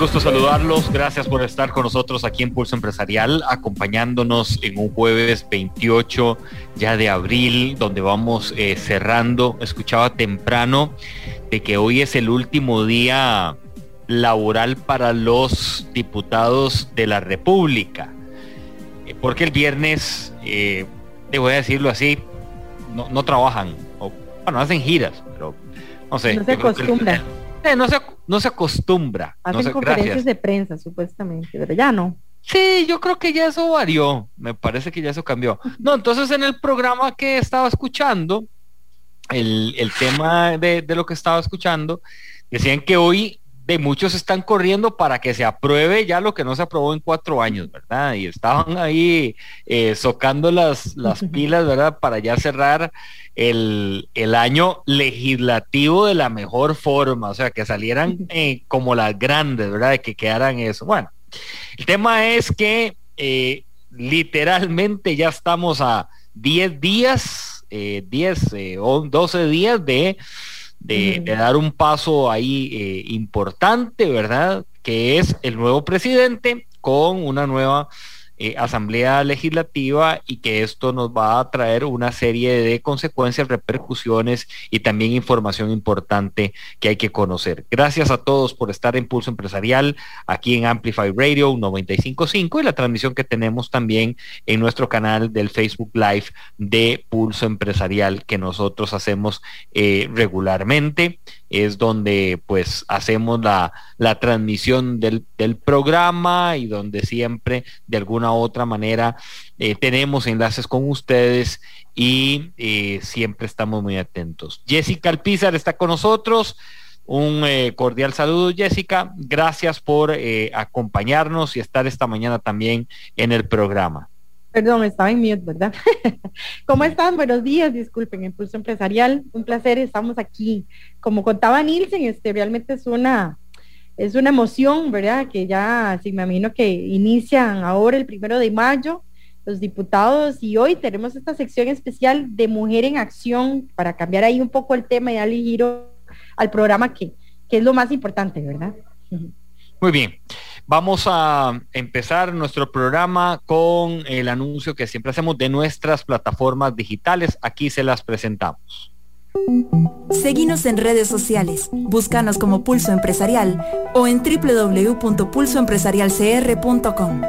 Gusto saludarlos, gracias por estar con nosotros aquí en Pulso Empresarial, acompañándonos en un jueves 28 ya de abril, donde vamos eh, cerrando. Escuchaba temprano de que hoy es el último día laboral para los diputados de la República, eh, porque el viernes, eh, te voy a decirlo así, no, trabajan, o, bueno, hacen giras, pero no sé. No se acostumbra. Eh, no, se, no se acostumbra. Hacen conferencias de prensa, supuestamente, pero ya no. Sí, yo creo que ya eso varió. Me parece que ya eso cambió. No, entonces en el programa que estaba escuchando, el, el tema de, de, lo que estaba escuchando, decían que hoy de muchos están corriendo para que se apruebe ya lo que no se aprobó en cuatro años, ¿verdad? Y estaban ahí eh, socando las, las pilas, ¿verdad? Para ya cerrar el, el, año legislativo de la mejor forma, o sea, que salieran eh, como las grandes, ¿verdad? De que quedaran eso. Bueno, el tema es que eh, literalmente ya estamos a 10 días, 10 o 12 días de de, dar un paso ahí eh, importante, ¿verdad? Que es el nuevo presidente con una nueva eh, asamblea legislativa y que esto nos va a traer una serie de consecuencias, repercusiones y también información importante que hay que conocer. Gracias a todos por estar en Pulso Empresarial aquí en Amplify Radio 955 y la transmisión que tenemos también en nuestro canal del Facebook Live de Pulso Empresarial que nosotros hacemos eh, regularmente es donde pues hacemos la, transmisión del, programa y donde siempre de alguna u otra manera eh, tenemos enlaces con ustedes y eh, siempre estamos muy atentos. Jessica Alpizar está con nosotros. Un eh, cordial saludo, Jessica. Gracias por acompañarnos y estar esta mañana también en el programa. Perdón, estaba en mute, ¿verdad? ¿Cómo están? Buenos días, disculpen, Impulso Empresarial, un placer, estamos aquí. Como contaba Nielsen, este realmente es una, es una emoción, ¿verdad? Que ya, sí, me imagino que inician ahora el primero de mayo los diputados y hoy tenemos esta sección especial de Mujer en Acción para cambiar ahí un poco el tema y darle giro al programa que, que es lo más importante, ¿verdad? Muy bien. Vamos a empezar nuestro programa con el anuncio que siempre hacemos de nuestras plataformas digitales. Aquí se las presentamos. Seguimos en redes sociales. Búscanos como Pulso Empresarial o en www.pulsoempresarialcr.com.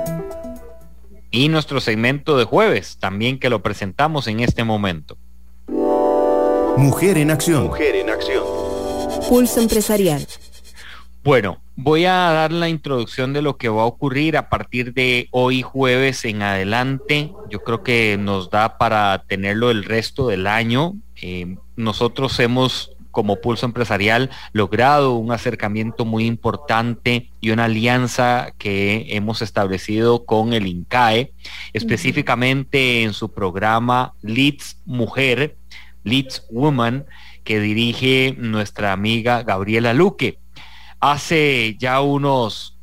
Y nuestro segmento de jueves, también que lo presentamos en este momento. Mujer en acción. Mujer en acción. Pulso Empresarial. Bueno, Voy a dar la introducción de lo que va a ocurrir a partir de hoy jueves en adelante. Yo creo que nos da para tenerlo el resto del año. Eh, nosotros hemos como pulso empresarial logrado un acercamiento muy importante y una alianza que hemos establecido con el INCAE, específicamente en su programa Leads Mujer, Leads Woman, que dirige nuestra amiga Gabriela Luque hace ya unos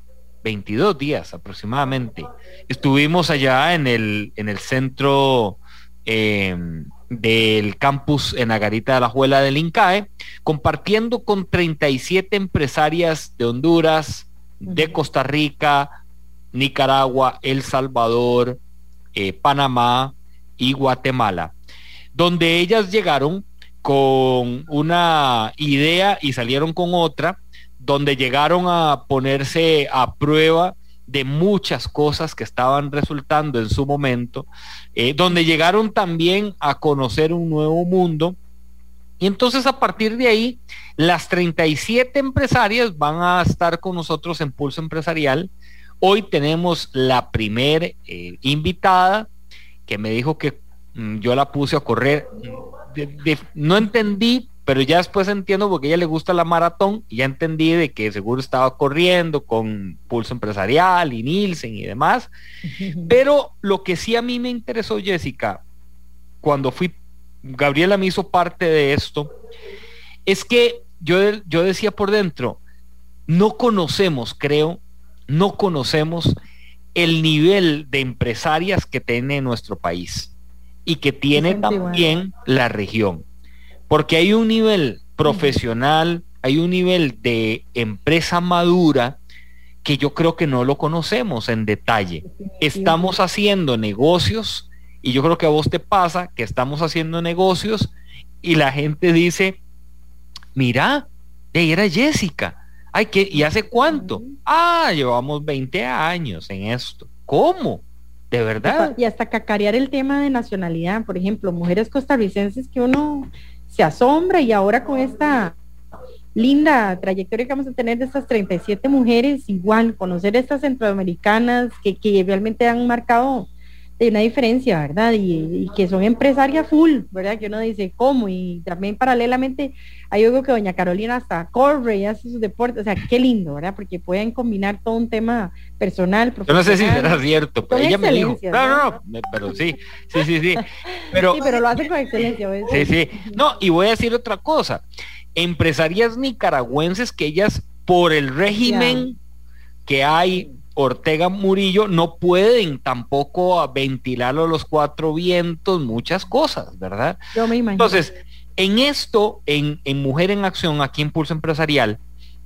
22 días aproximadamente. Estuvimos allá en el, en el centro em, del campus en Agarita de la Juela del INCAE, compartiendo con 37 empresarias de Honduras, de Costa Rica, Nicaragua, El Salvador, eh, Panamá y Guatemala, donde ellas llegaron con una idea y salieron con otra donde llegaron a ponerse a prueba de muchas cosas que estaban resultando en su momento, eh, donde llegaron también a conocer un nuevo mundo. Y entonces a partir de ahí, las 37 empresarias van a estar con nosotros en Pulso Empresarial. Hoy tenemos la primer eh, invitada que me dijo que mm, yo la puse a correr. no entendí pero ya después entiendo porque a ella le gusta la maratón y ya entendí de que seguro estaba corriendo con Pulso Empresarial y Nielsen y demás. Pero lo que sí a mí me interesó, Jessica, cuando fui, Gabriela me hizo parte de esto, es que yo, yo decía por dentro, no conocemos, creo, no conocemos el nivel de empresarias que tiene nuestro país y que tiene también la región. Porque hay un nivel profesional, hay un nivel de empresa madura que yo creo que no lo conocemos en detalle. Estamos haciendo negocios y yo creo que a vos te pasa que estamos haciendo negocios y la gente dice, mira, era Jessica. Ay, ¿qué? ¿Y hace cuánto? Ah, llevamos 20 años en esto. ¿Cómo? ¿De verdad? Y hasta cacarear el tema de nacionalidad, por ejemplo, mujeres costarricenses que uno se asombra y ahora con esta linda trayectoria que vamos a tener de estas 37 mujeres, igual conocer estas centroamericanas que, que realmente han marcado de una diferencia, ¿verdad? Y, que son empresarias full, ¿verdad? Que uno dice, ¿cómo? Y también paralelamente hay algo que doña Carolina hasta corre y hace sus deportes, o sea, qué lindo, ¿verdad? Porque pueden combinar todo un tema personal, Yo no sé si será cierto, pero ella me dijo, no, no, no, pero sí, sí, sí, sí. Pero, sí, pero lo hace con excelencia. ¿ves? Sí, sí. No, y voy a decir otra cosa. Empresarias nicaragüenses que ellas, por el régimen que hay Ortega Murillo no pueden tampoco ventilarlo los cuatro vientos, muchas cosas, ¿verdad? Yo me imagino. Entonces, en esto, en, Mujer en Acción, aquí en Pulso Empresarial,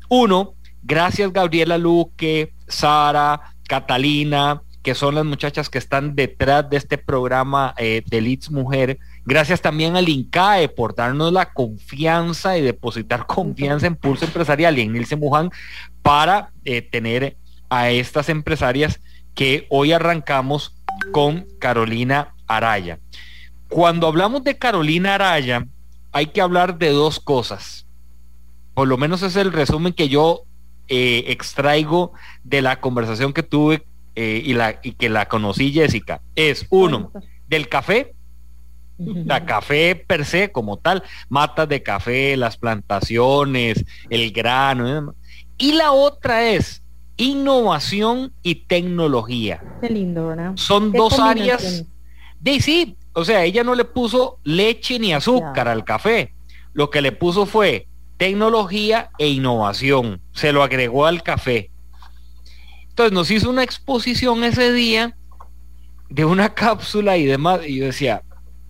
uno, gracias Gabriela Luque, Sara, Catalina, que son las muchachas que están detrás de este programa eh, de Mujer. Gracias también al INCAE por darnos la confianza y depositar confianza en Pulso Empresarial y en Nilce Muján para eh, tener a estas empresarias que hoy arrancamos con Carolina Araya. Cuando hablamos de Carolina Araya, hay que hablar de dos cosas. Por lo menos es el resumen que yo eh, extraigo de la conversación que tuve eh, y, la, y que la conocí Jessica. Es uno, del café, la café per se como tal, matas de café, las plantaciones, el grano. Y la otra es innovación y tecnología. Qué lindo, ¿verdad? Son dos áreas. De sí, o sea, ella no le puso leche ni azúcar al café. Lo que le puso fue tecnología e innovación. Se lo agregó al café. Entonces nos hizo una exposición ese día de una cápsula y demás. Y yo decía,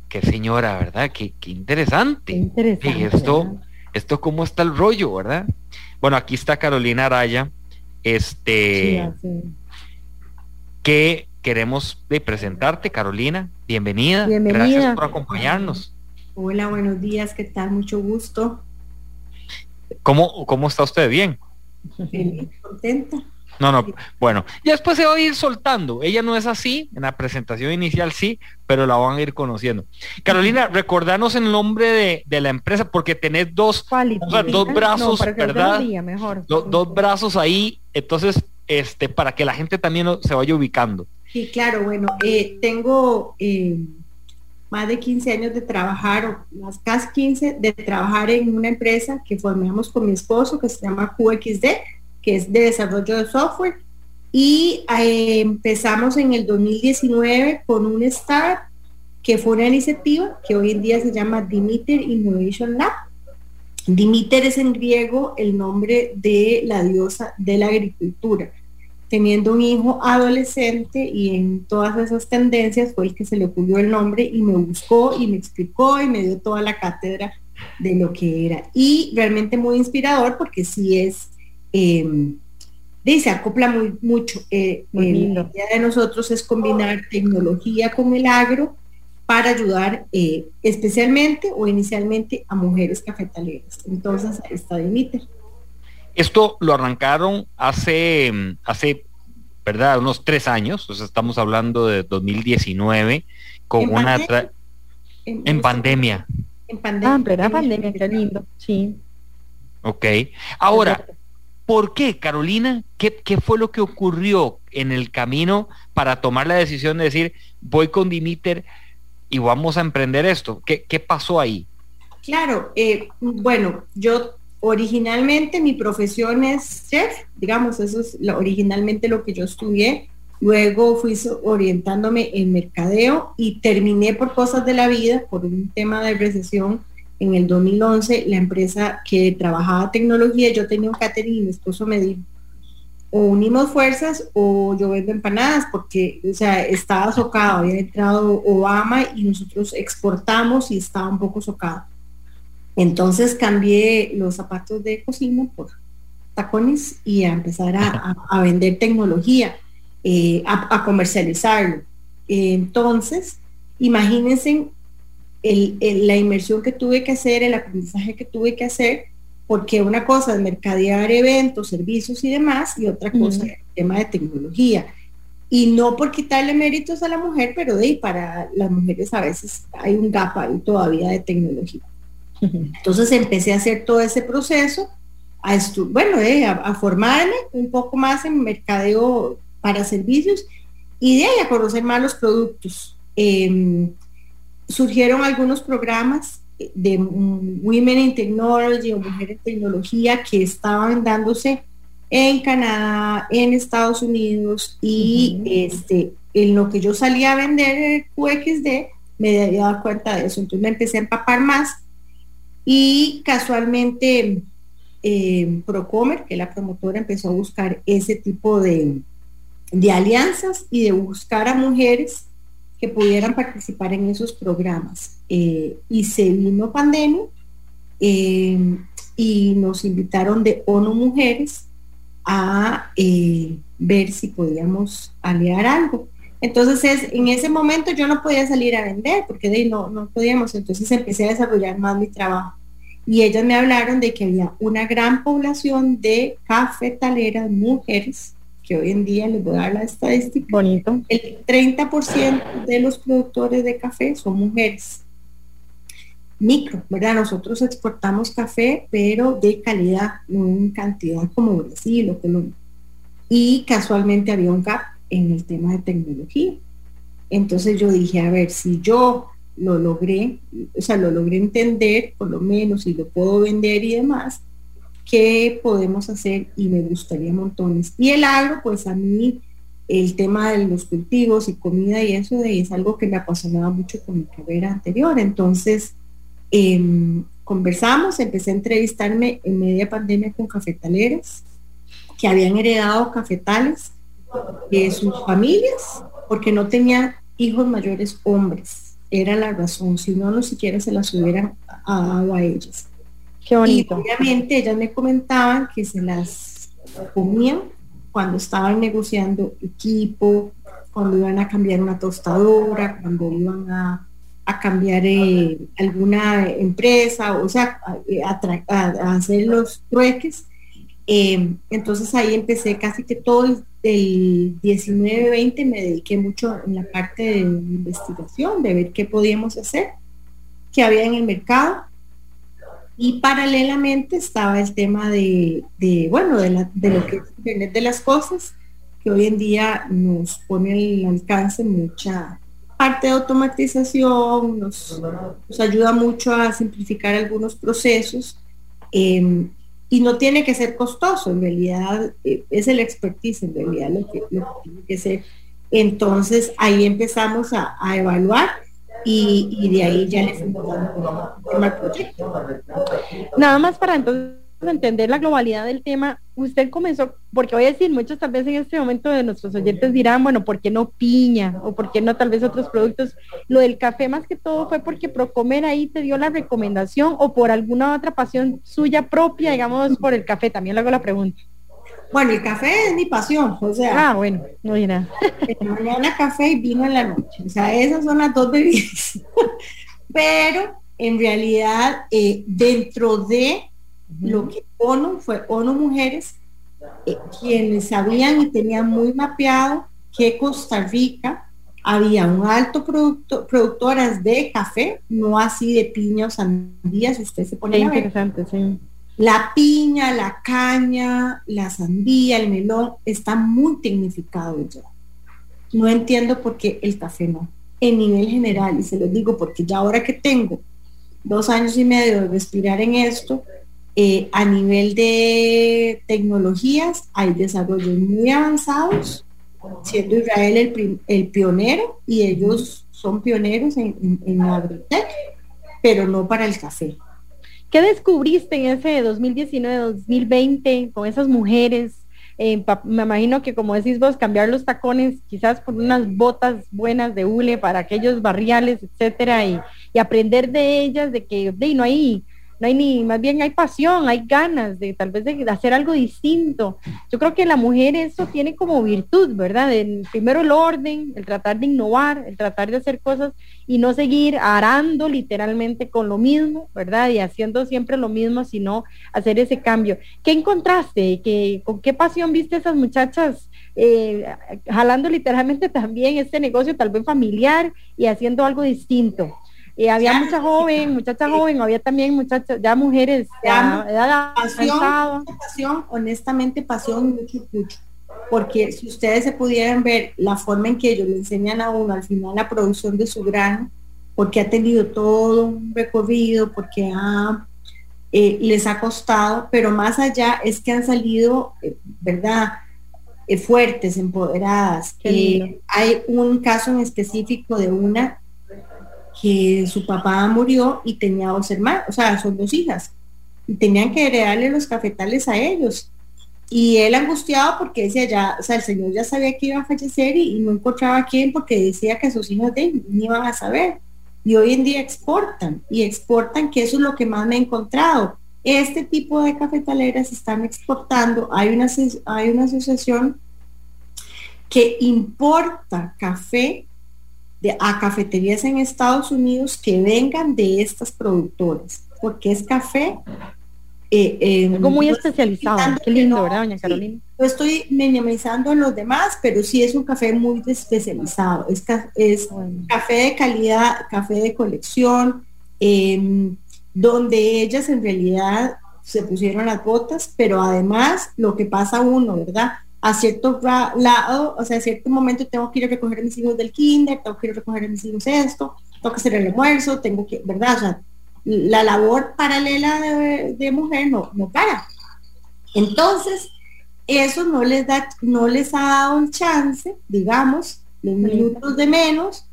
qué señora, ¿verdad? Qué, interesante. interesante esto, esto cómo está el rollo, ¿verdad? Bueno, aquí está Carolina Araya este, que queremos de presentarte, Carolina. Bienvenida. Gracias por acompañarnos. Hola, buenos días. ¿Qué tal? Mucho gusto. ¿Cómo, cómo está usted? Bien. contenta. No, no, bueno, y después se va a ir soltando. Ella no es así, en la presentación inicial sí, pero la van a ir conociendo. Carolina, recordanos el nombre de, la empresa, porque tenés dos, dos brazos, ¿verdad? dos brazos ahí, entonces, este, para que la gente también se vaya ubicando. Sí, claro, bueno, eh, tengo eh, más de 15 años de trabajar, o más casi 15, de trabajar en una empresa que formamos con mi esposo, que se llama QXD que es de desarrollo de software. Y eh, empezamos en el 2019 con un start que fue una iniciativa que hoy en día se llama Dimiter Innovation Lab. Dimiter es en griego el nombre de la diosa de la agricultura. Teniendo un hijo adolescente y en todas esas tendencias fue el que se le ocurrió el nombre y me buscó y me explicó y me dio toda la cátedra de lo que era. Y realmente muy inspirador porque sí es eh, se acopla muy mucho. Eh, eh, la idea de nosotros es combinar tecnología con el agro para ayudar eh, especialmente o inicialmente a mujeres cafetaleras. Entonces, está Dimiter. Esto lo arrancaron hace, hace, ¿verdad? Unos tres años, o sea, estamos hablando de 2019, con una... En, pandemia. En pandemia. Ah, pandemia, qué lindo, sí. Ok. Ahora, ¿Por qué, Carolina? ¿Qué, fue lo que ocurrió en el camino para tomar la decisión de decir, voy con Dimiter y vamos a emprender esto? ¿Qué, pasó ahí? Claro, eh, bueno, yo originalmente mi profesión es chef, digamos, eso es originalmente lo que yo estudié. Luego fui orientándome en mercadeo y terminé por cosas de la vida, por un tema de recesión, en el 2011, la empresa que trabajaba tecnología, yo tenía un catering y mi esposo me dijo, o unimos fuerzas o yo vendo empanadas, porque, o sea, estaba socado, había entrado Obama y nosotros exportamos y estaba un poco socado. Entonces cambié los zapatos de cocina por tacones y a empezar a, vender tecnología, eh, a, comercializarlo. entonces, imagínense la inmersión que tuve que hacer, el aprendizaje que tuve que hacer, porque una cosa es mercadear eventos, servicios y demás, y otra cosa es el tema de tecnología. Y no por quitarle méritos a la mujer, pero de para las mujeres a veces hay un gap ahí todavía de tecnología. Entonces empecé a hacer todo ese proceso, a bueno, eh, a, formarme un poco más en mercadeo para servicios y de ahí a conocer más los productos. Em, surgieron algunos programas de Women in Technology o Mujeres en Tecnología que estaban dándose en Canadá, en Estados Unidos y este, en lo que yo salía a vender QXD me había dado cuenta de eso. Entonces me empecé a empapar más y casualmente eh, Procomer, que la promotora, empezó a buscar ese tipo de, de alianzas y de buscar a mujeres que pudieran participar en esos programas. Eh, y se vino pandemia eh, y nos invitaron de ONU Mujeres a eh, ver si podíamos aliar algo. Entonces es, en ese momento yo no podía salir a vender porque de, no, no podíamos, entonces empecé a desarrollar más mi trabajo. Y ellas me hablaron de que había una gran población de cafetaleras mujeres que hoy en día les voy a dar la estadística. Bonito. El 30% de los productores de café son mujeres. Micro, ¿verdad? Nosotros exportamos café, pero de calidad, no en cantidad como Brasil o Colombia. Y casualmente había un gap en el tema de tecnología. Entonces yo dije, a ver, si yo lo logré, o sea, lo logré entender, por lo menos, y lo puedo vender y demás, qué podemos hacer y me gustaría montones. Y el agro, pues a mí el tema de los cultivos y comida y eso de, es algo que me apasionaba mucho con mi carrera anterior. Entonces, em, conversamos, empecé a entrevistarme en media pandemia con cafetaleras que habían heredado cafetales de sus familias porque no tenían hijos mayores hombres. Era la razón, si no, no siquiera se las hubieran dado a ellas. Qué bonito. obviamente ellas me comentaban que se las comían cuando estaban negociando equipo, cuando iban a cambiar una tostadora, cuando iban a, cambiar eh, alguna empresa, o sea, a, hacer los trueques. Eh, entonces ahí empecé casi que todo el, el 19-20 me dediqué mucho en la parte de investigación, de ver qué podíamos hacer, qué había en el mercado y paralelamente estaba el tema de, bueno, de, lo que es de las Cosas, que hoy en día nos pone al alcance mucha parte de automatización, nos, ayuda mucho a simplificar algunos procesos em, y no tiene que ser costoso, en realidad eh, es el expertise, en realidad lo que, tiene que ser. Entonces ahí empezamos a, a evaluar y, de ahí ya le fuimos dando proyecto. Nada más para entonces entender la globalidad del tema, usted comenzó, porque voy a decir, muchos tal vez en este momento de nuestros oyentes dirán, bueno, ¿por qué no piña? O ¿por qué no tal vez otros productos? Lo del café más que todo fue porque Procomer ahí te dio la recomendación o por alguna otra pasión suya propia, digamos, por el café. También le hago la pregunta. Bueno, el café es mi pasión, o sea. Ah, bueno, no hay nada. mañana café y vino en la noche. O sea, esas son las dos bebidas. Pero en realidad, eh, dentro de lo que ONU fue ONU Mujeres, eh, quienes sabían y tenían muy mapeado que Costa Rica había un alto producto, productoras de café, no así de piña o sandías, usted se pone interesante, sí la piña, la caña, la sandía, el melón, está muy tecnificado ya. No entiendo por qué el café no. En nivel general, y se lo digo porque ya ahora que tengo dos años y medio de respirar en esto, eh, a nivel de tecnologías hay desarrollos muy avanzados, siendo Israel el, pionero y ellos son pioneros en, en, agrotech, pero no para el café ¿Qué descubriste en ese 2019-2020 con esas mujeres? Eh, me imagino que como decís vos, cambiar los tacones quizás por unas botas buenas de hule para aquellos barriales, etcétera, y, aprender de ellas, de que de, no hay no hay ni, más bien hay pasión, hay ganas de tal vez de hacer algo distinto. Yo creo que la mujer eso tiene como virtud, ¿verdad? El, primero el orden, el tratar de innovar, el tratar de hacer cosas y no seguir arando literalmente con lo mismo, ¿verdad? Y haciendo siempre lo mismo, sino hacer ese cambio. ¿Qué encontraste? ¿Qué, ¿Con qué pasión viste esas muchachas eh, jalando literalmente también este negocio tal vez familiar y haciendo algo distinto? Y había mucha joven, muchacha joven, había también muchachas, ya mujeres, ya, pasión, pasión, honestamente pasión mucho, mucho. Porque si ustedes se pudieran ver la forma en que ellos le enseñan a uno al final la producción de su grano, porque ha tenido todo un recorrido, porque eh, les ha costado, pero más allá es que han salido, eh, ¿verdad? Eh, fuertes, empoderadas. hay un caso en específico de una que su papá murió y tenía dos hermanos, o sea, son dos hijas, y tenían que heredarle los cafetales a ellos. Y él angustiado porque decía ya, o sea, el señor ya sabía que iba a fallecer y, no encontraba a quién porque decía que sus hijos de ni iban a saber. Y hoy en día exportan y exportan, que eso es lo que más me he encontrado. Este tipo de cafetaleras están exportando. Hay una, hay una asociación que importa café a cafeterías en Estados Unidos que vengan de estas productoras, porque es café. Eh, eh, Algo muy especializado. Qué lindo, ¿verdad, doña Carolina? no estoy minimizando a los demás, pero sí es un café muy especializado. Es, es café de calidad, café de colección, em, donde ellas en realidad se pusieron las botas, pero además lo que pasa uno, ¿verdad? A cierto lado, o sea, a cierto momento tengo que ir a recoger a mis hijos del kinder, tengo que ir a recoger a mis hijos esto, tengo que hacer el almuerzo, tengo que, ¿verdad? O sea, la labor paralela de, mujer no, no para. Entonces, eso no les da, no les ha dado un chance, digamos, los minutos de menos,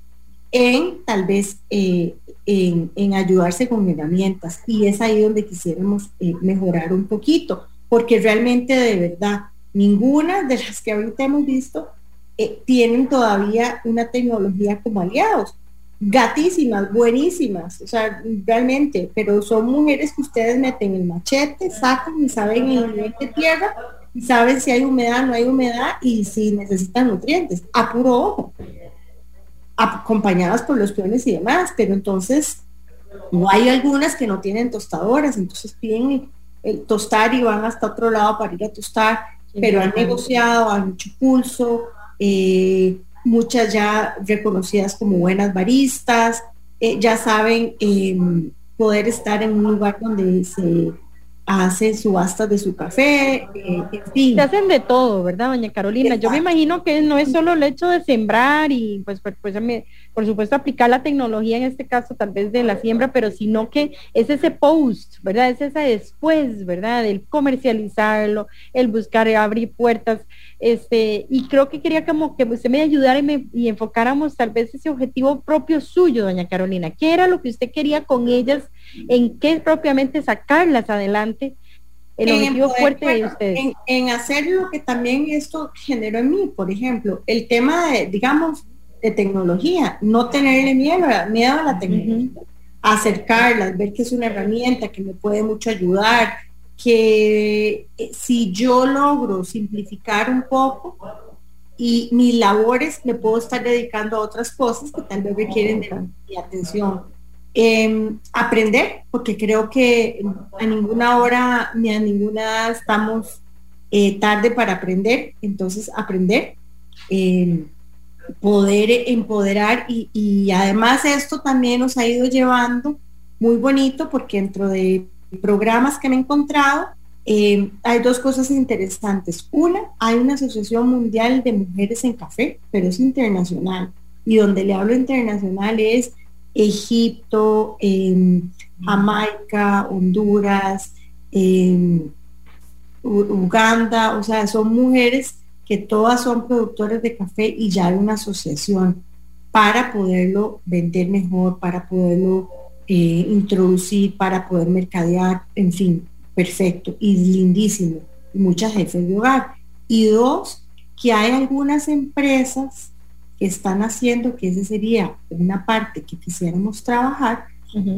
en tal vez eh, en, ayudarse con herramientas. Y es ahí donde quisiéramos eh, mejorar un poquito, porque realmente de verdad Ninguna de las que ahorita hemos visto eh, tienen todavía una tecnología como aliados. Gatísimas, buenísimas, o sea, realmente, pero son mujeres que ustedes meten el machete, sacan y saben el nivel de tierra y saben si hay humedad, no hay humedad y si necesitan nutrientes, a puro ojo, acompañadas por los peones y demás, pero entonces no hay algunas que no tienen tostadoras, entonces piden el tostar y van hasta otro lado para ir a tostar pero han negociado, han hecho pulso, eh, muchas ya reconocidas como buenas baristas, eh, ya saben em, poder estar en un lugar donde se hace subastas de su café, eh, Se hacen de todo, ¿verdad, doña Carolina? Yo me imagino que no es solo el hecho de sembrar y pues, pues, pues por supuesto aplicar la tecnología en este caso tal vez de la siembra, pero sino que es ese post, ¿verdad? Es ese después, ¿verdad? El comercializarlo, el buscar abrir puertas, este, y creo que quería como que usted me ayudara y, me, y enfocáramos tal vez ese objetivo propio suyo, doña Carolina. ¿Qué era lo que usted quería con ellas? ¿En qué propiamente sacarlas adelante? El objetivo fuerte de ustedes. En, hacer lo que también esto generó en mí, por ejemplo, el tema de, digamos, de tecnología, no tenerle miedo, miedo a la tecnología, acercarlas, ver que es una herramienta que me puede mucho ayudar, que eh, si yo logro simplificar un poco y mis labores me puedo estar dedicando a otras cosas que tal vez requieren de mi atención. Em, aprender, porque creo que a ninguna hora ni a ninguna estamos eh, tarde para aprender, entonces aprender, em, poder empoderar y, además esto también nos ha ido llevando muy bonito porque dentro de programas que me he encontrado, eh, hay dos cosas interesantes. Una, hay una Asociación Mundial de Mujeres en Café, pero es internacional. Y donde le hablo internacional es Egipto, Jamaica, Honduras, Uganda, o sea, son mujeres que todas son productores de café y ya hay una asociación para poderlo vender mejor, para poderlo eh, introducir, para poder mercadear, en fin, perfecto y lindísimo. Muchas jefes de hogar. Y dos, que hay algunas empresas que están haciendo, que esa sería una parte que quisiéramos trabajar,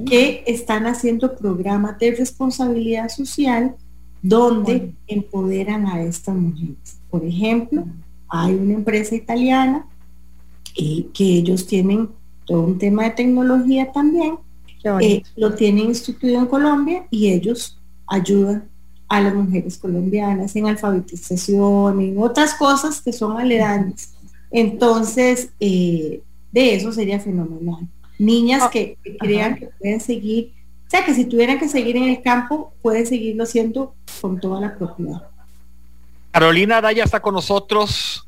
que están haciendo programas de responsabilidad social donde empoderan a estas mujeres. Por ejemplo, hay una empresa italiana eh, que ellos tienen todo un tema de tecnología también, eh, lo tienen instituido en Colombia y ellos ayudan a las mujeres colombianas en alfabetización, en otras cosas que son aledañas. Entonces, eh, de eso sería fenomenal. Niñas ah, que, crean que pueden seguir, o sea, que si tuvieran que seguir en el campo, pueden seguirlo haciendo con toda la propiedad. Carolina Araya está con nosotros.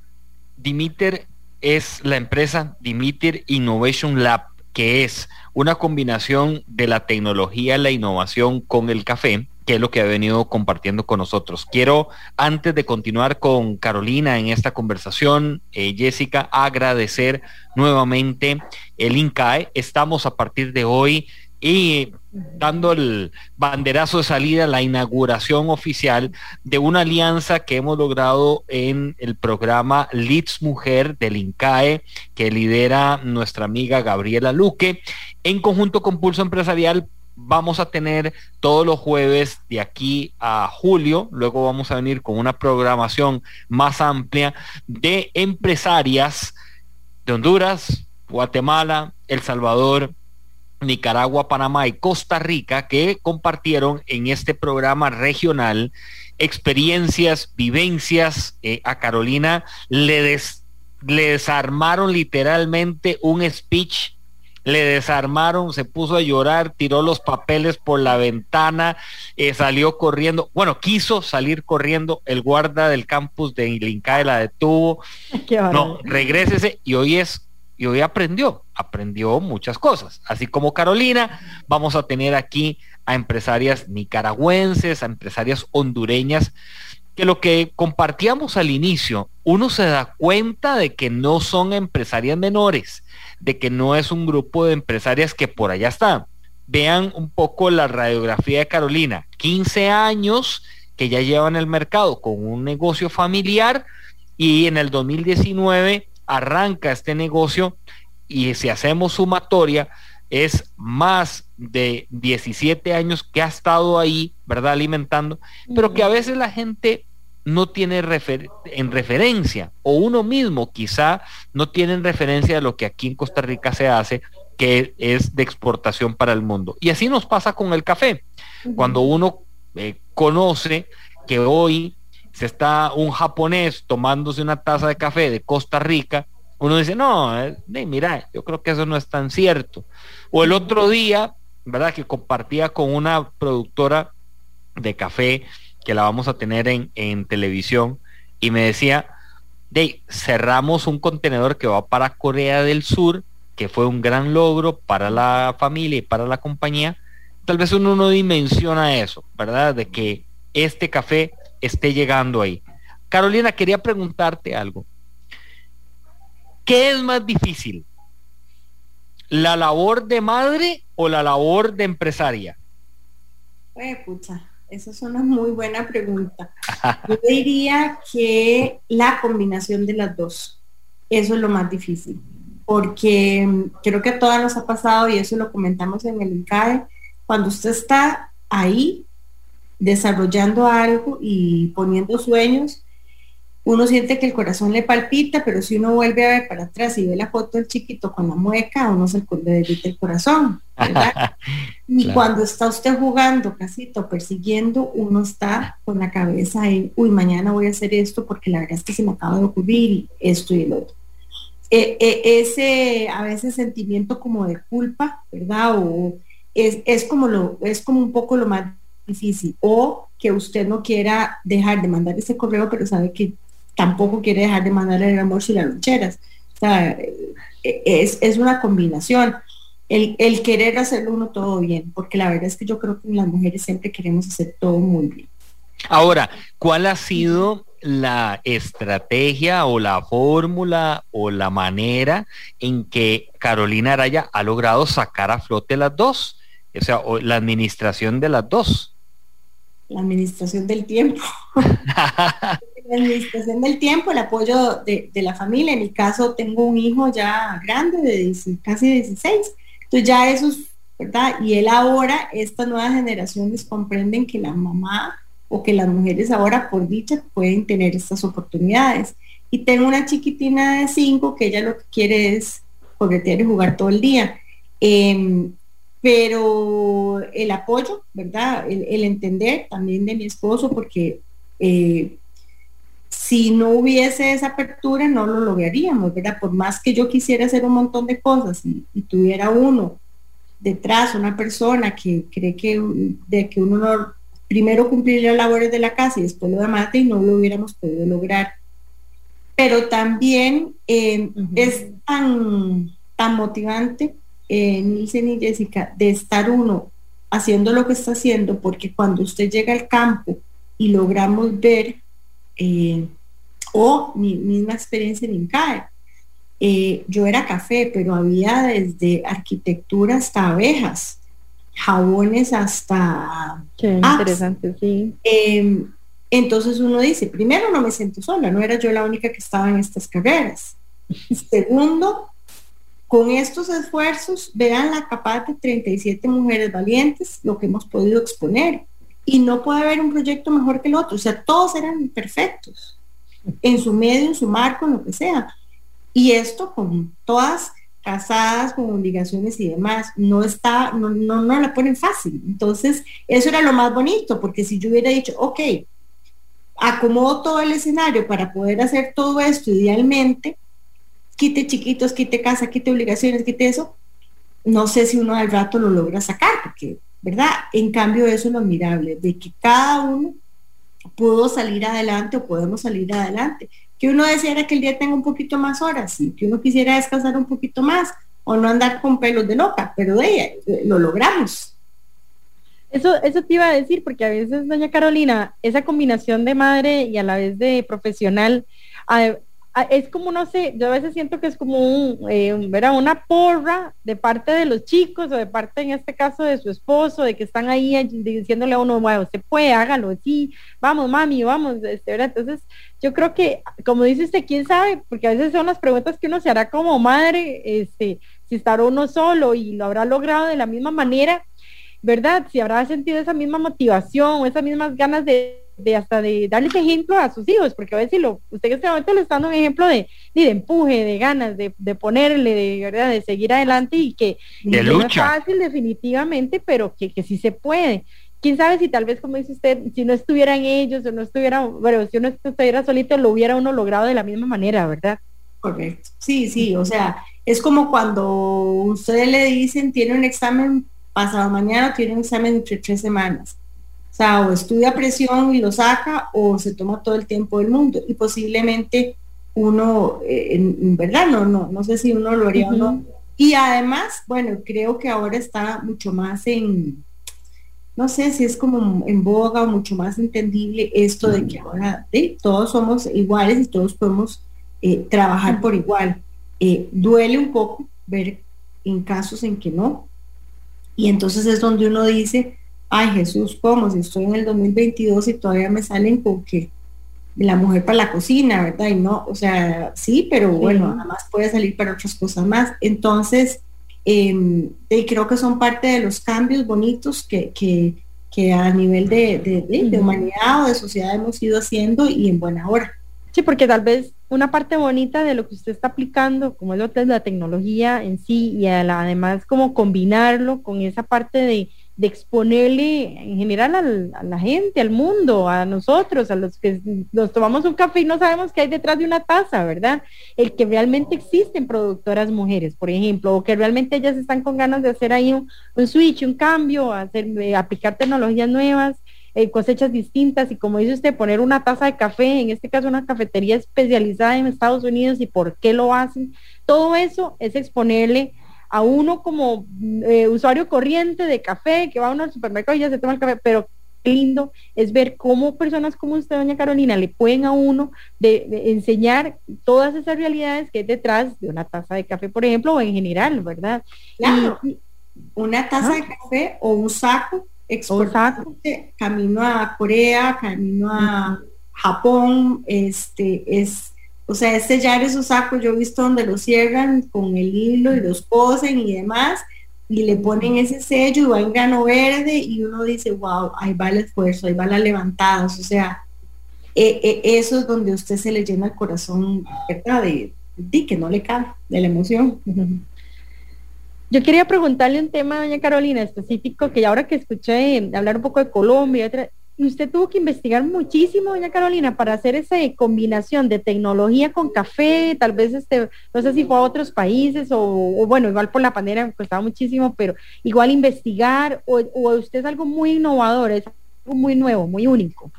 Dimiter es la empresa Dimiter Innovation Lab, que es una combinación de la tecnología, la innovación con el café que es lo que ha venido compartiendo con nosotros. Quiero, antes de continuar con Carolina en esta conversación, eh, Jessica, agradecer nuevamente el INCAE. Estamos a partir de hoy y dando el banderazo de salida, la inauguración oficial de una alianza que hemos logrado en el programa Leads Mujer del INCAE, que lidera nuestra amiga Gabriela Luque, en conjunto con Pulso Empresarial vamos a tener todos los jueves de aquí a julio. Luego vamos a venir con una programación más amplia de empresarias de Honduras, Guatemala, El Salvador, Nicaragua, Panamá y Costa Rica que compartieron en este programa regional experiencias, vivencias. Eh, a Carolina le, le desarmaron literalmente un speech le desarmaron, se puso a llorar, tiró los papeles por la ventana, eh, salió corriendo, bueno, quiso salir corriendo, el guarda del campus de Ilincae la detuvo, no, regrésese y hoy es, y hoy aprendió, aprendió muchas cosas, así como Carolina, vamos a tener aquí a empresarias nicaragüenses, a empresarias hondureñas, que lo que compartíamos al inicio, uno se da cuenta de que no son empresarias menores, de que no es un grupo de empresarias que por allá están. Vean un poco la radiografía de Carolina, 15 años que ya llevan el mercado con un negocio familiar y en el 2019 arranca este negocio y si hacemos sumatoria es más de 17 años que ha estado ahí, ¿verdad? Alimentando, pero que a veces la gente no tiene en referencia, o uno mismo quizá no tiene en referencia de lo que aquí en Costa Rica se hace, que es de exportación para el mundo. Y así nos pasa con el café. Cuando uno eh, conoce que hoy se está un japonés tomándose una taza de café de Costa Rica, uno dice, no, eh, mira, yo creo que eso no es tan cierto. O el otro día, ¿verdad? Que compartía con una productora de café que la vamos a tener en, en televisión, y me decía, de cerramos un contenedor que va para Corea del Sur, que fue un gran logro para la familia y para la compañía. Tal vez uno no dimensiona eso, ¿verdad? De que este café esté llegando ahí. Carolina, quería preguntarte algo. ¿Qué es más difícil? ¿La labor de madre o la labor de empresaria? Eh, pucha. Esa es una muy buena pregunta. Yo diría que la combinación de las dos, eso es lo más difícil, porque mm, creo que a todas nos ha pasado y eso lo comentamos en el INCAE, cuando usted está ahí desarrollando algo y poniendo sueños, uno siente que el corazón le palpita, pero si uno vuelve a ver para atrás y ve la foto del chiquito con la mueca, uno se le derrite el corazón. y cuando está usted jugando casito, persiguiendo, uno está con la cabeza en, uy, mañana voy a hacer esto porque la verdad es que se me acaba de ocurrir esto y el otro. E, e, ese a veces sentimiento como de culpa, ¿verdad? O es, es, como lo, es como un poco lo más difícil. O que usted no quiera dejar de mandar ese correo, pero sabe que tampoco quiere dejar de mandar el amor y las loncheras. O sea, e, es, es una combinación. El, el, querer hacerlo uno todo bien, porque la verdad es que yo creo que las mujeres siempre queremos hacer todo muy bien. Ahora, ¿cuál ha sido la estrategia o la fórmula o la manera en que Carolina Araya ha logrado sacar a flote las dos? O sea, la administración de las dos. La administración del tiempo. la administración del tiempo, el apoyo de, la familia. En mi caso, tengo un hijo ya grande, de casi 16. Entonces ya eso es, ¿verdad? Y él ahora, estas nuevas generaciones comprenden que la mamá o que las mujeres ahora, por dicha, pueden tener estas oportunidades. Y tengo una chiquitina de 5 que ella lo que quiere es corretear y jugar todo el día. Em, pero el apoyo, ¿verdad? El, entender también de mi esposo, porque eh, si no hubiese esa apertura no lo lograríamos, ¿verdad? Por más que yo quisiera hacer un montón de cosas y, tuviera uno detrás, una persona que cree que, de que uno no, primero cumplir las labores de la casa y después lo mate y no lo hubiéramos podido lograr. Pero también eh, es tan, tan motivante eh, Nielsen y Jessica, de estar uno haciendo lo que está haciendo, porque cuando usted llega al campo y logramos ver, eh, o mi misma experiencia en INCAE, eh, yo era café, pero había desde arquitectura hasta abejas, jabones hasta... Qué interesante, sí. Em, entonces uno dice, primero no me siento sola, no era yo la única que estaba en estas carreras. Segundo, con estos esfuerzos, vean la capaz de 37 mujeres valientes, lo que hemos podido exponer. Y no puede haber un proyecto mejor que el otro. O sea, todos eran perfectos, en su medio, en su marco, en lo que sea. Y esto con todas casadas, con obligaciones y demás, no está, no, no, no la ponen fácil. Entonces, eso era lo más bonito, porque si yo hubiera dicho, ok, acomodo todo el escenario para poder hacer todo esto idealmente, quite chiquitos, quite casa, quite obligaciones, quite eso, no sé si uno al rato lo logra sacar, porque, ¿verdad? En cambio, eso es lo admirable, de que cada uno pudo salir adelante o podemos salir adelante. Que uno deseara que el día tenga un poquito más horas, y que uno quisiera descansar un poquito más o no andar con pelos de loca, pero de ella, lo logramos. Eso, eso te iba a decir, porque a veces, doña Carolina, esa combinación de madre y a la vez de profesional, es como, no sé, yo a veces siento que es como un, eh, una porra de parte de los chicos o de parte, en este caso, de su esposo, de que están ahí diciéndole a uno, bueno, usted puede, hágalo, sí, vamos, mami, vamos, este, ¿verdad? Entonces, yo creo que, como dice usted, quién sabe, porque a veces son las preguntas que uno se hará como madre, este, si estará uno solo y lo habrá logrado de la misma manera, ¿verdad? Si habrá sentido esa misma motivación esas mismas ganas de de hasta de darles ejemplo a sus hijos, porque a veces lo, usted en este momento le está dando un ejemplo de, de, empuje, de ganas, de, ponerle, de verdad, de seguir adelante y que no es fácil definitivamente, pero que, que sí se puede. Quién sabe si tal vez, como dice usted, si no estuvieran ellos o no estuviera, bueno, si uno estuviera solito, lo hubiera uno logrado de la misma manera, ¿verdad? Correcto. Sí, sí, o sea, es como cuando ustedes le dicen, tiene un examen pasado mañana, tiene un examen entre tres semanas o sea, o estudia presión y lo saca o se toma todo el tiempo del mundo y posiblemente uno, eh, en, verdad, no, no, no sé si uno lo haría o no. Y además, bueno, creo que ahora está mucho más en, no sé si es como en boga o mucho más entendible esto de que ahora todos somos iguales y todos podemos eh, trabajar por igual. Eh, duele un poco ver en casos en que no. Y entonces es donde uno dice, ay Jesús, ¿cómo? Si estoy en el 2022 y todavía me salen con que la mujer para la cocina, ¿verdad? Y no, o sea, sí, pero bueno, nada más puede salir para otras cosas más. Entonces, eh, creo que son parte de los cambios bonitos que, que, que a nivel de, de, de, humanidad o de sociedad hemos ido haciendo y en buena hora. Sí, porque tal vez una parte bonita de lo que usted está aplicando, como es lo que es la tecnología en sí, y además como combinarlo con esa parte de, de exponerle en general a la gente, al mundo, a nosotros, a los que nos tomamos un café y no sabemos qué hay detrás de una taza, ¿verdad? El que realmente existen productoras mujeres, por ejemplo, o que realmente ellas están con ganas de hacer ahí un, switch, un cambio, hacer, eh, aplicar tecnologías nuevas, eh, cosechas distintas y como dice usted, poner una taza de café, en este caso una cafetería especializada en Estados Unidos y por qué lo hacen, todo eso es exponerle a uno como eh, usuario corriente de café, que va uno al supermercado y ya se toma el café, pero qué lindo es ver cómo personas como usted, doña Carolina, le pueden a uno de, enseñar todas esas realidades que hay detrás de una taza de café, por ejemplo, o en general, ¿verdad? una taza de café o un saco exportado camino a Corea, camino a Japón, este es, o sea, es sellar esos sacos, yo he visto donde los cierran con el hilo y los cosen y demás, y le ponen ese sello y va en grano verde y uno dice, wow, ahí va el esfuerzo, ahí va la levantada, o sea, eh, eh, eso es donde usted se le llena el corazón, ¿verdad? De, de que no le cabe, de la emoción. Yo quería preguntarle un tema, doña Carolina, específico, que ahora que escuché hablar un poco de Colombia, usted tuvo que investigar muchísimo, doña Carolina, para hacer esa combinación de tecnología con café, tal vez este, no sé si fue a otros países o, bueno, igual por la pandemia costaba muchísimo, pero igual investigar o, o usted es algo muy innovador, es algo muy nuevo, muy único.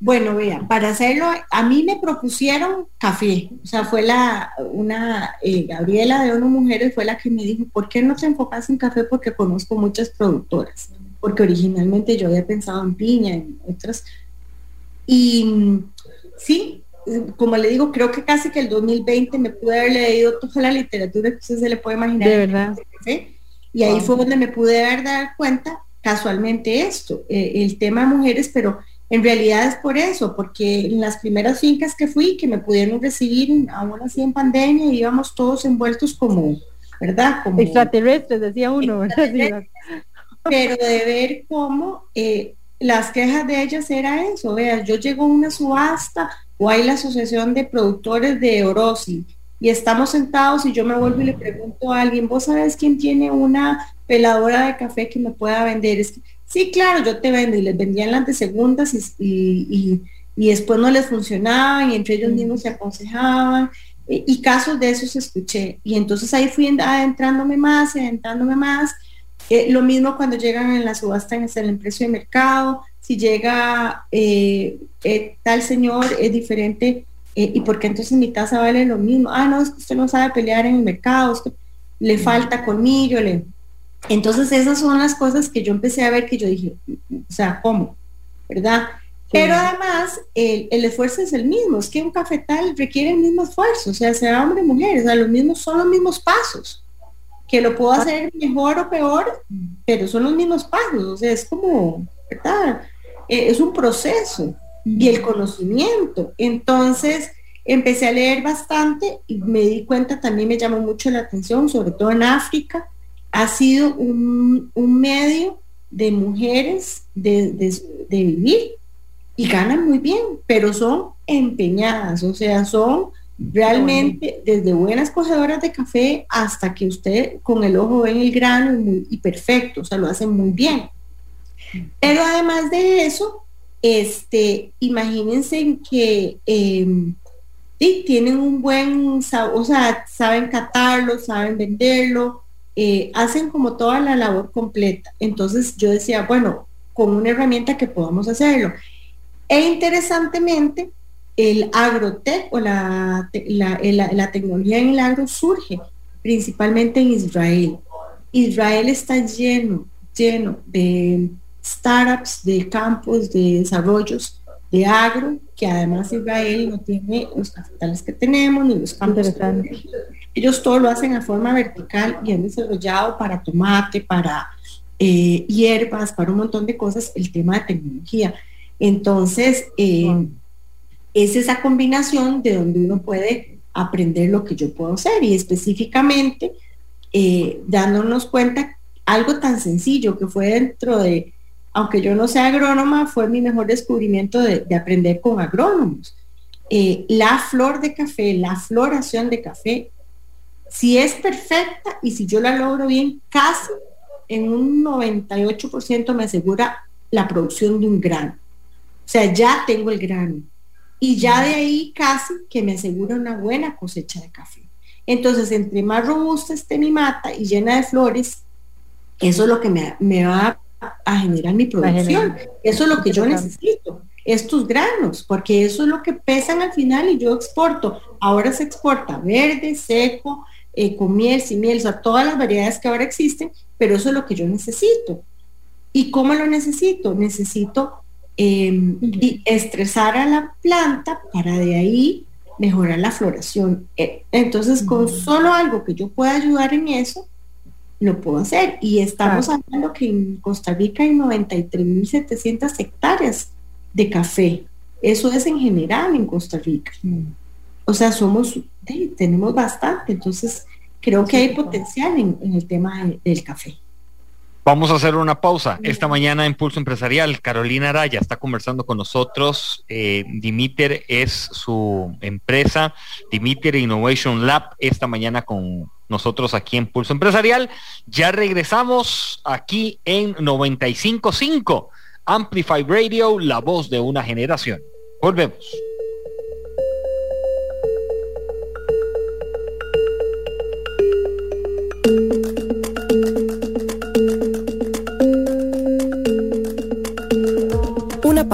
Bueno, vea, para hacerlo, a mí me propusieron café. O sea, fue la, una, eh, Gabriela de ONU Mujeres fue la que me dijo, ¿por qué no te enfocas en café? Porque conozco muchas productoras. Porque originalmente yo había pensado en piña, en otras. Y sí, como le digo, creo que casi que el 2020 me pude haber leído toda la literatura que usted se le puede imaginar. De verdad. Y ahí fue donde me pude haber dar cuenta casualmente esto, eh, el tema de mujeres, pero en realidad es por eso, porque en las primeras fincas que fui, que me pudieron recibir, aún así en pandemia, íbamos todos envueltos como, ¿verdad? Como extraterrestres, decía uno, Pero de ver cómo eh, las quejas de ellas era eso, vea, yo llego a una subasta o hay la asociación de productores de Orosi y estamos sentados y yo me vuelvo y le pregunto a alguien, ¿vos sabes quién tiene una peladora de café que me pueda vender? Es sí, claro, yo te vendo y les vendían las de segundas y, después no les funcionaban y entre ellos mismos se aconsejaban y, casos de esos escuché. Y entonces ahí fui adentrándome más, adentrándome más. Eh, lo mismo cuando llegan en la subasta en el precio de mercado, si llega eh, eh, tal señor es diferente y porque entonces mi tasa vale lo mismo. Ah, no, es que usted no sabe pelear en el mercado, le falta colmillo, le, entonces esas son las cosas que yo empecé a ver que yo dije, o sea, ¿cómo? ¿Verdad? Pero además el, esfuerzo es el mismo, es que un cafetal requiere el mismo esfuerzo, o sea, sea hombre o mujer, o sea, los mismos son los mismos pasos, que lo puedo hacer mejor o peor, pero son los mismos pasos, o sea, es como, ¿verdad? E, es un proceso y el conocimiento. Entonces, empecé a leer bastante y me di cuenta, también me llamó mucho la atención, sobre todo en África, ha sido un, medio de mujeres de, vivir y ganan muy bien, pero son empeñadas, o sea, son realmente desde buenas cogedoras de café hasta que usted con el ojo ve el grano y, perfecto, o sea, lo hacen muy bien. Pero además de eso, este, imagínense que em, tienen un buen, o sea, saben catarlo, saben venderlo, eh, hacen como toda la labor completa. Entonces yo decía, bueno, con una herramienta que podamos hacerlo. E interesantemente, el agrotech o la, la, tecnología en el agro surge principalmente en Israel. Israel está lleno, lleno de startups, de campos, de desarrollos de agro, que además Israel no tiene los capitales que tenemos, ni los campos. Ellos todo lo hacen a forma vertical y han desarrollado para tomate, para eh, hierbas, para un montón de cosas, el tema de tecnología. Entonces, eh, es esa combinación de donde uno puede aprender lo que yo puedo hacer y específicamente eh, dándonos cuenta algo tan sencillo que fue dentro de, aunque yo no sea agrónoma, fue mi mejor descubrimiento de, de aprender con agrónomos. la flor de café, la floración de café si es perfecta y si yo la logro bien, casi en un 98% me asegura la producción de un grano. O sea, ya tengo el grano. Y ya de ahí casi que me asegura una buena cosecha de café. Entonces, entre más robusta esté mi mata y llena de flores, eso es lo que me, va a generar mi producción. Eso es lo que yo necesito estos granos, porque eso es lo que pesan al final y yo exporto. Ahora se exporta verde, seco, eh, con miel, sin miel, o sea, todas las variedades que ahora existen, pero eso es lo que yo necesito. ¿Y cómo lo necesito? Necesito em, estresar a la planta para de ahí mejorar la floración. Eh, entonces, con solo algo que yo pueda ayudar en eso, lo puedo hacer. Y estamos hablando que en Costa Rica hay 93.700 hectáreas de café. Eso es en general en Costa Rica. O sea, somos, tenemos bastante. Entonces, creo que hay potencial en, el tema del café. Vamos a hacer una pausa. Esta mañana en Pulso Empresarial, Carolina Araya está conversando con nosotros. Eh, Dimiter es su empresa, Dimiter Innovation Lab, esta mañana con nosotros aquí en Pulso Empresarial. Ya regresamos aquí en 955 Amplify Radio, la voz de una generación. Volvemos.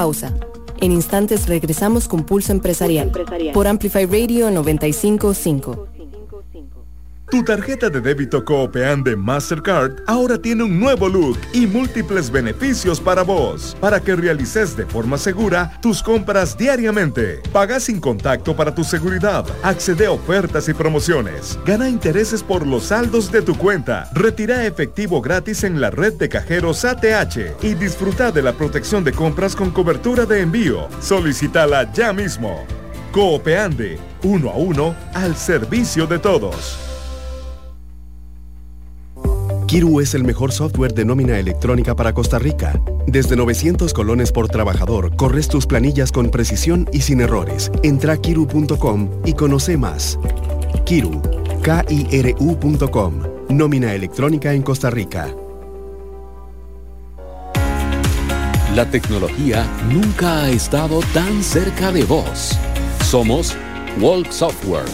Pausa. En instantes regresamos con Pulso Empresarial, por Amplify Radio 955. Tu tarjeta de débito Coopean de Mastercard ahora tiene un nuevo look y múltiples beneficios para vos, para que realices de forma segura tus compras diariamente. Paga sin contacto para tu seguridad, accede a ofertas y promociones, gana intereses por los saldos de tu cuenta, retira efectivo gratis en la red de cajeros ATH y disfruta de la protección de compras con cobertura de envío. Solicítala ya mismo. Coopeande, uno a uno, al servicio de todos. Kiru es el mejor software de nómina electrónica para Costa Rica. Desde 900 colones por trabajador, corres tus planillas con precisión y sin errores. Entra a kiru.com y conoce más. Kiru, K-I-R-U.com, nómina electrónica en Costa Rica. La tecnología nunca ha estado tan cerca de vos. Somos Walk Software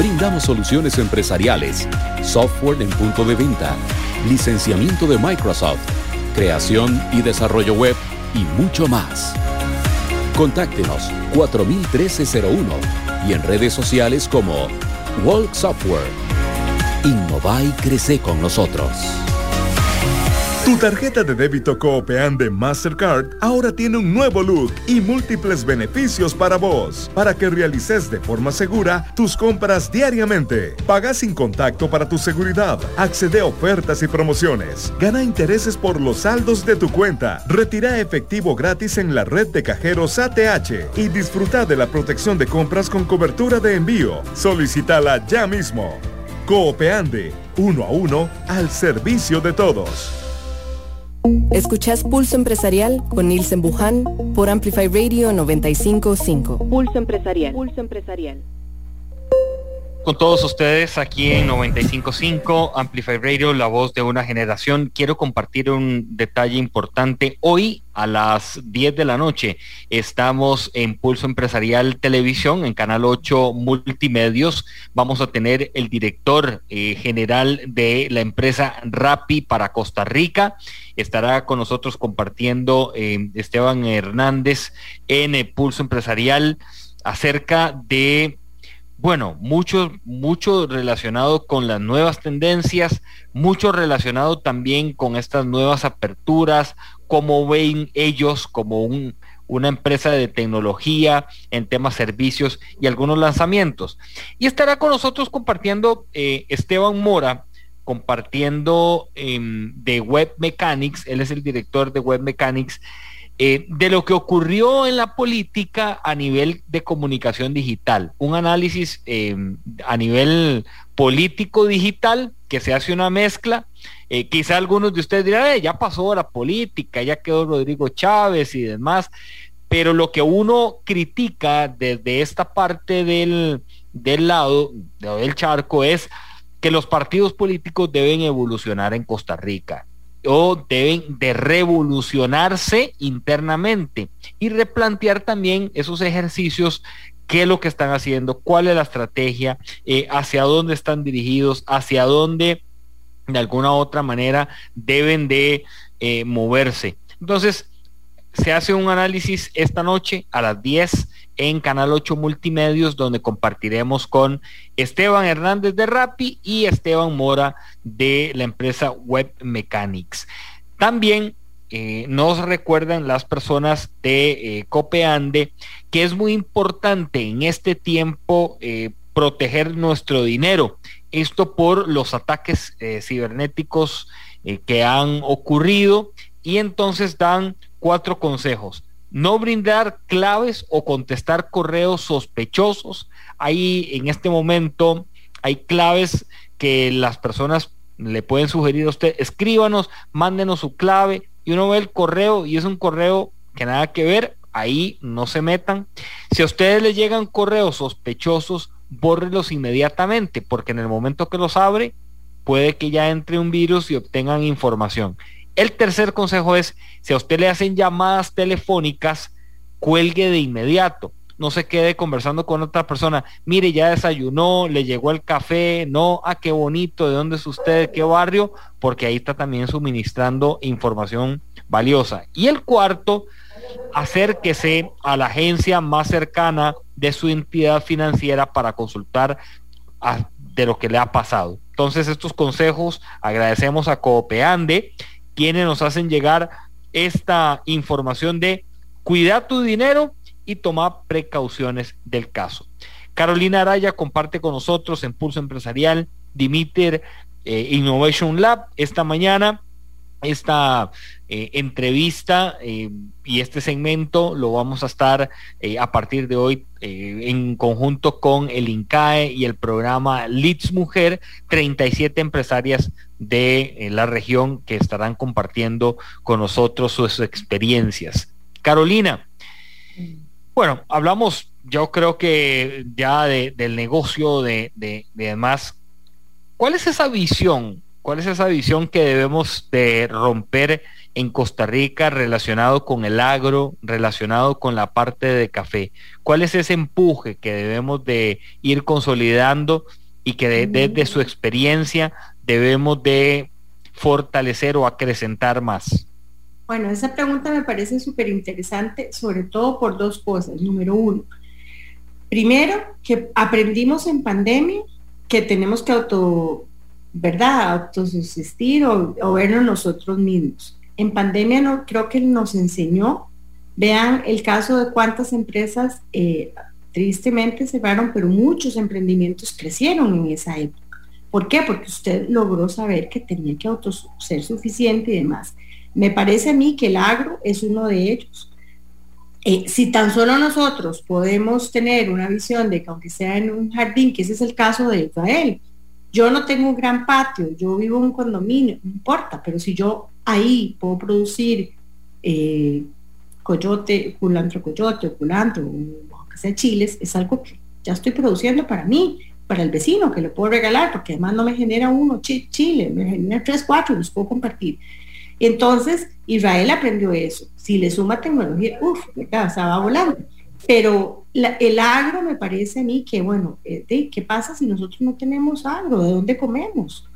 Brindamos soluciones empresariales, software en punto de venta, licenciamiento de Microsoft, creación y desarrollo web y mucho más. Contáctenos 401301 y en redes sociales como Walk Software. Innova y crece con nosotros. Tarjeta de débito Coopean de Mastercard ahora tiene un nuevo look y múltiples beneficios para vos, para que realices de forma segura tus compras diariamente. Paga sin contacto para tu seguridad, accede a ofertas y promociones, gana intereses por los saldos de tu cuenta, retira efectivo gratis en la red de cajeros ATH y disfruta de la protección de compras con cobertura de envío. Solicítala ya mismo. Coopeande, uno a uno, al servicio de todos. Escuchás Pulso Empresarial con Nielsen Buján por Amplify Radio 955. Pulso Empresarial. Pulso Empresarial. Con todos ustedes aquí en 955 Amplify Radio, la voz de una generación. Quiero compartir un detalle importante. Hoy a las 10 de la noche estamos en Pulso Empresarial Televisión, en Canal 8 Multimedios. Vamos a tener el director eh, general de la empresa Rappi para Costa Rica. Estará con nosotros compartiendo eh, Esteban Hernández en el Pulso Empresarial acerca de bueno, mucho, mucho relacionado con las nuevas tendencias, mucho relacionado también con estas nuevas aperturas, cómo ven ellos como un, una empresa de tecnología en temas servicios y algunos lanzamientos. Y estará con nosotros compartiendo eh, Esteban Mora, compartiendo em, de Web Mechanics, él es el director de Web Mechanics, eh, de lo que ocurrió en la política a nivel de comunicación digital, un análisis eh, a nivel político digital que se hace una mezcla. Eh, quizá algunos de ustedes dirán, ya pasó la política, ya quedó Rodrigo Chávez y demás, pero lo que uno critica desde esta parte del, del lado del charco es que los partidos políticos deben evolucionar en Costa Rica o deben de revolucionarse internamente y replantear también esos ejercicios qué es lo que están haciendo, cuál es la estrategia, eh, hacia dónde están dirigidos, hacia dónde de alguna u otra manera deben de eh, moverse. Entonces, se hace un análisis esta noche a las 10 en Canal 8 Multimedios, donde compartiremos con Esteban Hernández de Rappi y Esteban Mora de la empresa Web Mechanics. También eh, nos recuerdan las personas de eh, Copeande que es muy importante en este tiempo eh, proteger nuestro dinero esto por los ataques eh, cibernéticos que han ocurrido y entonces dan cuatro consejos. No brindar claves o contestar correos sospechosos. Ahí en este momento hay claves que las personas le pueden sugerir a usted, escríbanos, mándenos su clave y uno ve el correo y es un correo que nada que ver, ahí no se metan. Si a ustedes les llegan correos sospechosos, bórrelos inmediatamente, porque en el momento que los abre, puede que ya entre un virus y obtengan información. El tercer consejo es, si a usted le hacen llamadas telefónicas, cuelgue de inmediato. No se quede conversando con otra persona. Mire, ya desayunó, le llegó el café, no, ah, qué bonito, de dónde es usted, qué barrio, porque ahí está también suministrando información valiosa. Y el cuarto, acérquese a la agencia más cercana de su entidad financiera para consultar de lo que le ha pasado. Entonces, estos consejos agradecemos a Coopeande, quienes nos hacen llegar esta información de cuidar tu dinero y tomar precauciones del caso. Carolina Araya comparte con nosotros en Pulso Empresarial Dimiter eh, Innovation Lab esta mañana esta eh, entrevista eh, y este segmento lo vamos a estar eh, a partir de hoy en conjunto con el INCAE y el programa Leads Mujer, 37 empresarias de la región que estarán compartiendo con nosotros sus experiencias. Carolina, bueno, hablamos yo creo que ya del negocio de, de, de demás. ¿Cuál es esa visión ¿Cuál es esa visión que debemos de romper en Costa Rica relacionado con el agro, relacionado con la parte de café? ¿Cuál es ese empuje que debemos de ir consolidando y que desde su experiencia debemos de fortalecer o acrecentar más? Bueno, esa pregunta me parece súper interesante, sobre todo por dos cosas. Número uno, primero, que aprendimos en pandemia que tenemos que auto ¿verdad? Autosubsistir o, o vernos nosotros mismos. En pandemia no, creo que nos enseñó, vean el caso de cuántas empresas eh, tristemente cerraron, pero muchos emprendimientos crecieron en esa época. ¿Por qué? Porque usted logró saber que tenía que auto ser suficiente y demás. Me parece a mí que el agro es uno de ellos. Eh, si tan solo nosotros podemos tener una visión de que aunque sea en un jardín, que ese es el caso de Israel, yo no tengo un gran patio, yo vivo en un condominio, no importa, pero si yo ahí puedo producir eh, coyote, culantro coyote, culantro, o que sea chiles, es algo que ya estoy produciendo para mí, para el vecino, que le puedo regalar, porque además no me genera uno chile, me genera tres, cuatro, los puedo compartir. Entonces, Israel aprendió eso. Si le suma tecnología, uff, se va volando. Pero el agro me parece a mí que, bueno, eh, ¿qué pasa si nosotros no tenemos agro? ¿De dónde comemos?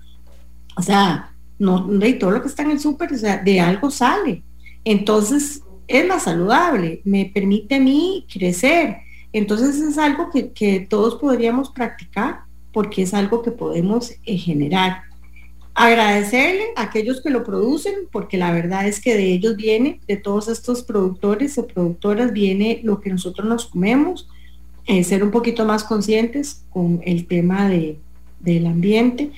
O sea, no, de todo lo que está en el súper, o sea, de algo sale. Entonces, es más saludable, me permite a mí crecer. Entonces, es algo que, todos podríamos practicar porque es algo que podemos eh, generar agradecerle a aquellos que lo producen, porque la verdad es que de ellos viene, de todos estos productores o productoras, viene lo que nosotros nos comemos, eh, ser un poquito más conscientes con el tema de, del ambiente,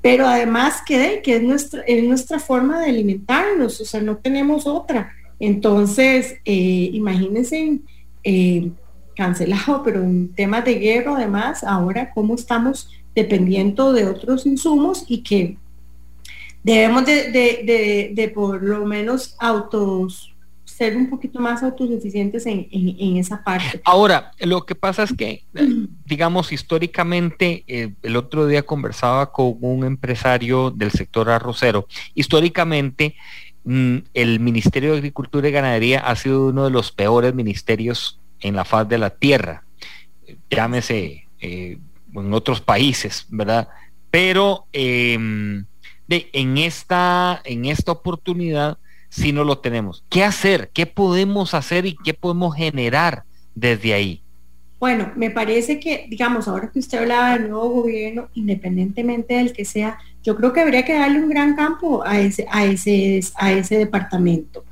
pero además que, que es, nuestra, es nuestra forma de alimentarnos, o sea, no tenemos otra. Entonces, eh, imagínense, eh, cancelado, pero en temas de guerra además, ahora cómo estamos dependiendo de otros insumos y que debemos de, por lo menos autos ser un poquito más autosuficientes en, esa parte. Ahora, lo que pasa es que, digamos, históricamente, eh, el otro día conversaba con un empresario del sector arrocero, históricamente mm, el Ministerio de Agricultura y Ganadería ha sido uno de los peores ministerios en la faz de la tierra, llámese eh, en otros países, ¿verdad? Pero em, de, en, esta, en esta oportunidad si no lo tenemos. ¿Qué hacer? ¿Qué podemos hacer y qué podemos generar desde ahí? Bueno, me parece que, digamos, ahora que usted hablaba del nuevo gobierno, independientemente del que sea, yo creo que habría que darle un gran campo a ese, a ese, a ese departamento.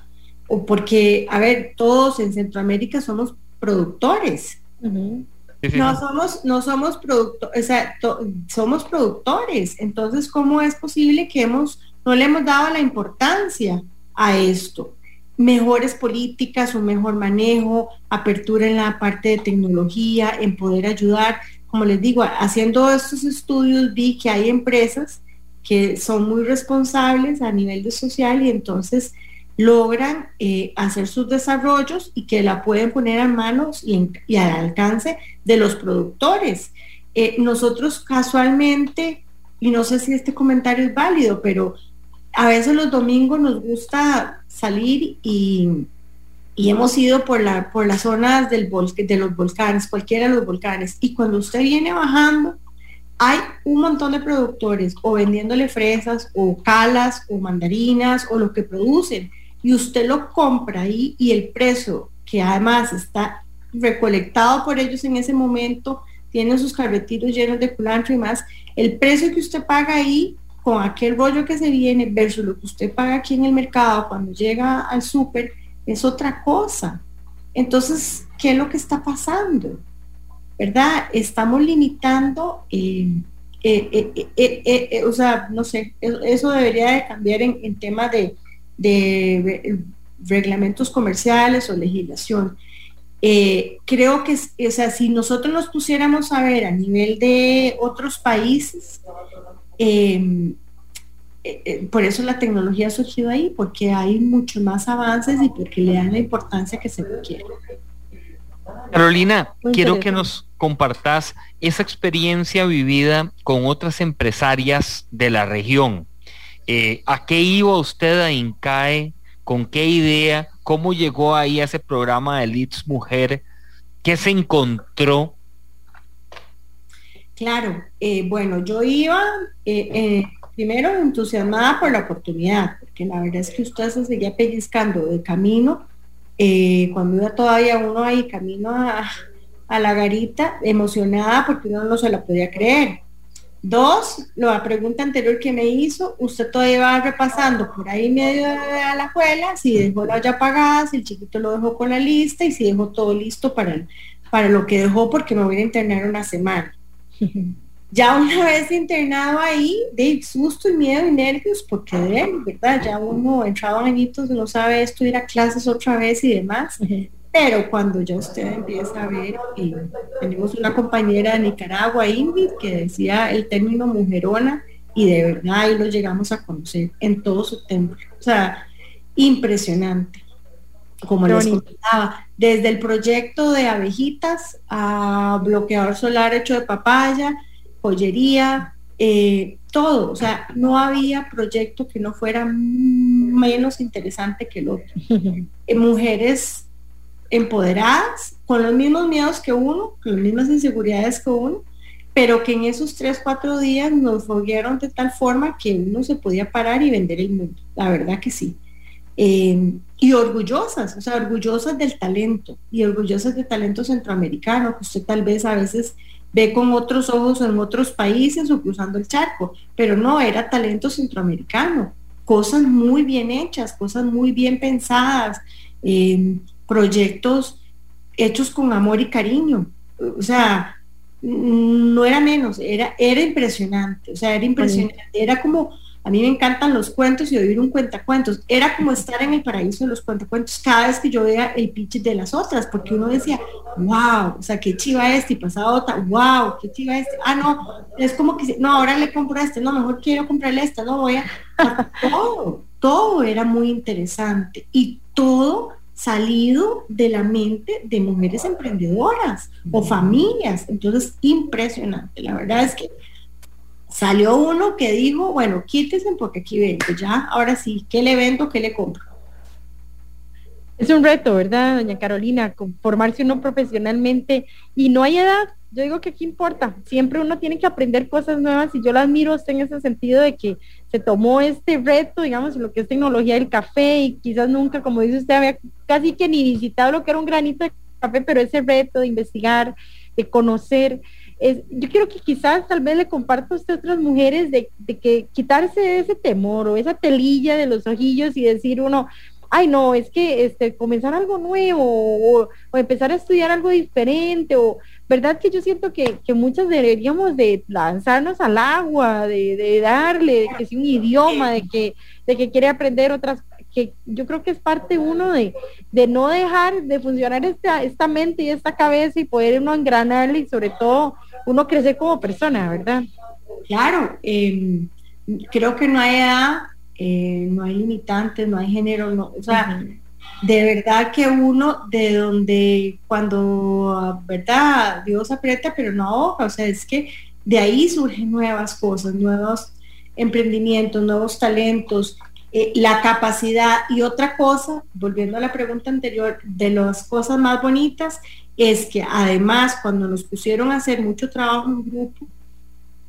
Porque, a ver, todos en Centroamérica somos productores no somos, no somos productores, o sea, somos productores. Entonces, ¿cómo es posible que hemos, no le hemos dado la importancia a esto? Mejores políticas, un mejor manejo, apertura en la parte de tecnología, en poder ayudar. Como les digo, haciendo estos estudios vi que hay empresas que son muy responsables a nivel de social y entonces logran eh, hacer sus desarrollos y que la pueden poner a manos y, al alcance de los productores. Eh, nosotros casualmente, y no sé si este comentario es válido, pero a veces los domingos nos gusta salir y, hemos ido por, la, por las zonas del de los volcanes, cualquiera de los volcanes, y cuando usted viene bajando, hay un montón de productores o vendiéndole fresas o calas o mandarinas o lo que producen y usted lo compra ahí y el precio que además está recolectado por ellos en ese momento, tiene sus carretitos llenos de culantro y más, el precio que usted paga ahí con aquel rollo que se viene versus lo que usted paga aquí en el mercado cuando llega al súper es otra cosa. Entonces, ¿qué es lo que está pasando? ¿Verdad? Estamos limitando, eh, eh, eh, o sea, no sé, eso, debería de cambiar en, en tema de, de reglamentos comerciales o legislación. Eh, creo que, o sea, si nosotros nos pusiéramos a ver a nivel de otros países, em, eh, eh, por eso la tecnología ha surgido ahí, porque hay mucho más avances y porque le dan la importancia que se requiere. Carolina, quiero que nos compartas esa experiencia vivida con otras empresarias de la región. Eh, ¿A qué iba usted a INCAE? ¿Con qué idea? ¿Cómo llegó ahí a ese programa de Leads Mujer? ¿Qué se encontró? Claro, eh, bueno, yo iba eh, primero entusiasmada por la oportunidad, porque la verdad es que usted se seguía pellizcando de camino, cuando iba todavía uno ahí camino a, a la garita, emocionada porque uno no se la podía creer Dos, la pregunta anterior que me hizo, usted todavía va repasando por ahí medio de la escuela, si dejó la ya pagada, si el chiquito lo dejó con la lista y si dejó todo listo para, para lo que dejó porque me voy a internar una semana. ya una vez internado ahí, de susto y miedo y nervios, porque de ¿verdad? Ya uno entrado añitos no sabe esto, ir a clases otra vez y demás. Pero cuando ya usted empieza a ver, y tenemos una compañera de Nicaragua, Ingrid, que decía el término mujerona, y de verdad ahí lo llegamos a conocer en todo su templo. O sea, impresionante. Como les comentaba, desde el proyecto de abejitas a bloqueador solar hecho de papaya, joyería, eh, todo. O sea, no había proyecto que no fuera menos interesante que el otro. Eh, mujeres empoderadas, con los mismos miedos que uno, con las mismas inseguridades que uno, pero que en esos tres, cuatro días nos foguearon de tal forma que uno se podía parar y vender el mundo. La verdad que sí. Em, y orgullosas, o sea, orgullosas del talento y orgullosas del talento centroamericano, que usted tal vez a veces ve con otros ojos en otros países o cruzando el charco, pero no, era talento centroamericano, cosas muy bien hechas, cosas muy bien pensadas, eh, proyectos hechos con amor y cariño. O sea, no era menos, era, era impresionante, o sea, era impresionante, era como, a mí me encantan los cuentos y oír un cuentacuentos, era como estar en el paraíso de los cuentacuentos cada vez que yo veía el pitch de las otras, porque uno decía, wow, o sea, qué chiva este, y pasaba otra, wow, qué chiva este, ah, no, es como que, no, ahora le compro este, no, mejor quiero comprarle esta, no voy a, todo, todo era muy interesante y todo salido de la mente de mujeres emprendedoras o familias. Entonces, impresionante. La verdad es que salió uno que dijo, bueno, quítese porque aquí vengo, ya, ahora sí, ¿qué le vendo, qué le compro? Es un reto, ¿verdad, doña Carolina? Formarse uno profesionalmente y no hay edad. Yo digo que aquí importa. Siempre uno tiene que aprender cosas nuevas y yo la admiro usted en ese sentido de que se tomó este reto, digamos, lo que es tecnología del café y quizás nunca, como dice usted, había casi que ni visitado lo que era un granito de café, pero ese reto de investigar, de conocer. Es, yo quiero que quizás tal vez le comparta a usted a otras mujeres de, de que quitarse ese temor o esa telilla de los ojillos y decir uno, ay no, es que este, comenzar algo nuevo o, empezar a estudiar algo diferente o, ¿verdad? Que yo siento que, que muchas deberíamos de lanzarnos al agua, de, de darle, de que sea un idioma, de que, de que quiere aprender otras que yo creo que es parte uno de, de no dejar de funcionar esta, esta mente y esta cabeza y poder uno engranarle y sobre todo uno crecer como persona, ¿verdad? Claro, em, creo que no hay edad, eh, no hay limitantes, no hay género, no, o sea, de verdad que uno de donde cuando, ¿verdad? Dios aprieta pero no ahoga, o sea, es que de ahí surgen nuevas cosas, nuevos emprendimientos, nuevos talentos, eh, la capacidad y otra cosa, volviendo a la pregunta anterior, de las cosas más bonitas es que además cuando nos pusieron a hacer mucho trabajo en grupo,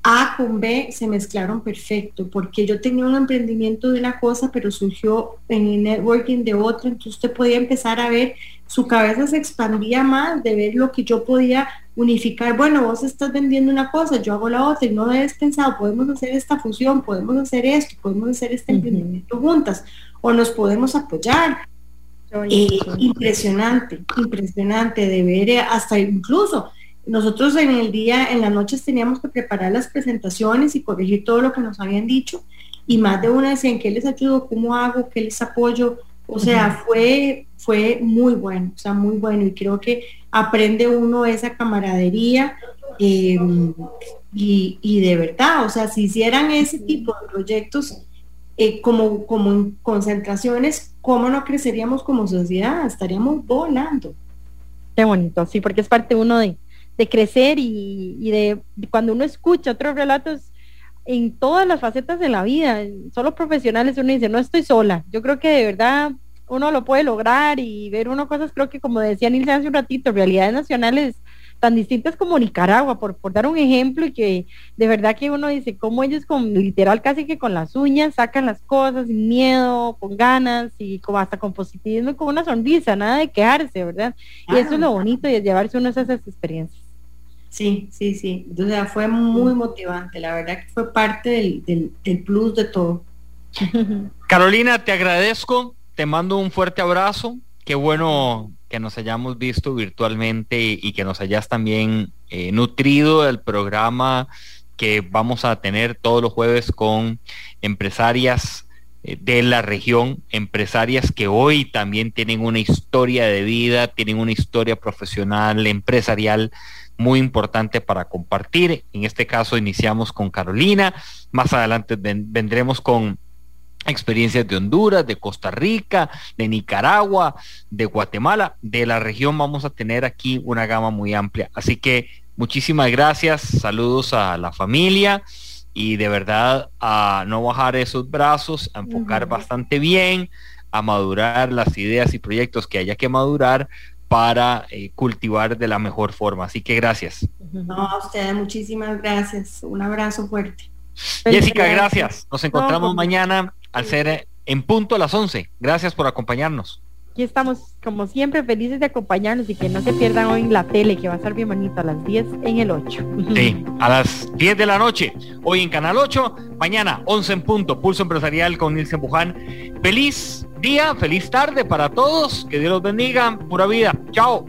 A con B se mezclaron perfecto, porque yo tenía un emprendimiento de una cosa, pero surgió en el networking de otra, entonces usted podía empezar a ver, su cabeza se expandía más de ver lo que yo podía unificar, bueno, vos estás vendiendo una cosa, yo hago la otra y no habías pensado, podemos hacer esta fusión, podemos hacer esto, podemos hacer este emprendimiento juntas o nos podemos apoyar. Eh, impresionante, impresionante de ver eh, hasta incluso nosotros en el día, en las noches teníamos que preparar las presentaciones y corregir todo lo que nos habían dicho y más de una decían qué les ayudo, cómo hago, qué les apoyo, o sea, fue, fue muy bueno, o sea, muy bueno y creo que aprende uno esa camaradería em, y, de verdad, o sea, si hicieran ese tipo de proyectos eh, como, como en concentraciones, ¿cómo no creceríamos como sociedad? Estaríamos volando. Qué bonito, sí, porque es parte uno de, crecer y, de, cuando uno escucha otros relatos en todas las facetas de la vida, solo profesionales, uno dice, no estoy sola. Yo creo que de verdad uno lo puede lograr y ver uno cosas, creo que como decía Nilce hace un ratito, realidades nacionales tan distintas como Nicaragua, por, por dar un ejemplo, y que de verdad que uno dice cómo ellos con literal casi que con las uñas sacan las cosas sin miedo, con ganas y como hasta con positivismo y con una sonrisa, nada de quejarse, ¿verdad? Y eso es lo bonito y es llevarse uno a esas experiencias. Sí, sí, sí. O sea, fue muy motivante. La verdad que fue parte del, del, del plus de todo. Carolina, te agradezco te mando un fuerte abrazo. Qué bueno que nos hayamos visto virtualmente y que nos hayas también eh, nutrido del programa que vamos a tener todos los jueves con empresarias eh, de la región, empresarias que hoy también tienen una historia de vida, tienen una historia profesional, empresarial muy importante para compartir. En este caso iniciamos con Carolina, más adelante vendremos con experiencias de Honduras, de Costa Rica, de Nicaragua, de Guatemala, de la región vamos a tener aquí una gama muy amplia. Así que muchísimas gracias, saludos a la familia. Y de verdad a no bajar esos brazos, a enfocar bastante bien, a madurar las ideas y proyectos que haya que madurar para eh, cultivar de la mejor forma. Así que gracias. No, a ustedes muchísimas gracias. Un abrazo fuerte. Jessica, gracias. Nos encontramos mañana al ser en punto a las 11. Gracias por acompañarnos. Aquí estamos, como siempre, felices de acompañarnos y que no se pierdan hoy en la tele, que va a estar bien bonito a las 10 en el 8. Sí, a las 10 de la noche, hoy en Canal 8, mañana 11 en punto, Pulso Empresarial con Nilsen Buján. Feliz día, feliz tarde para todos, que Dios los bendiga, pura vida. Chao.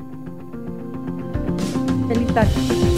Feliz tarde.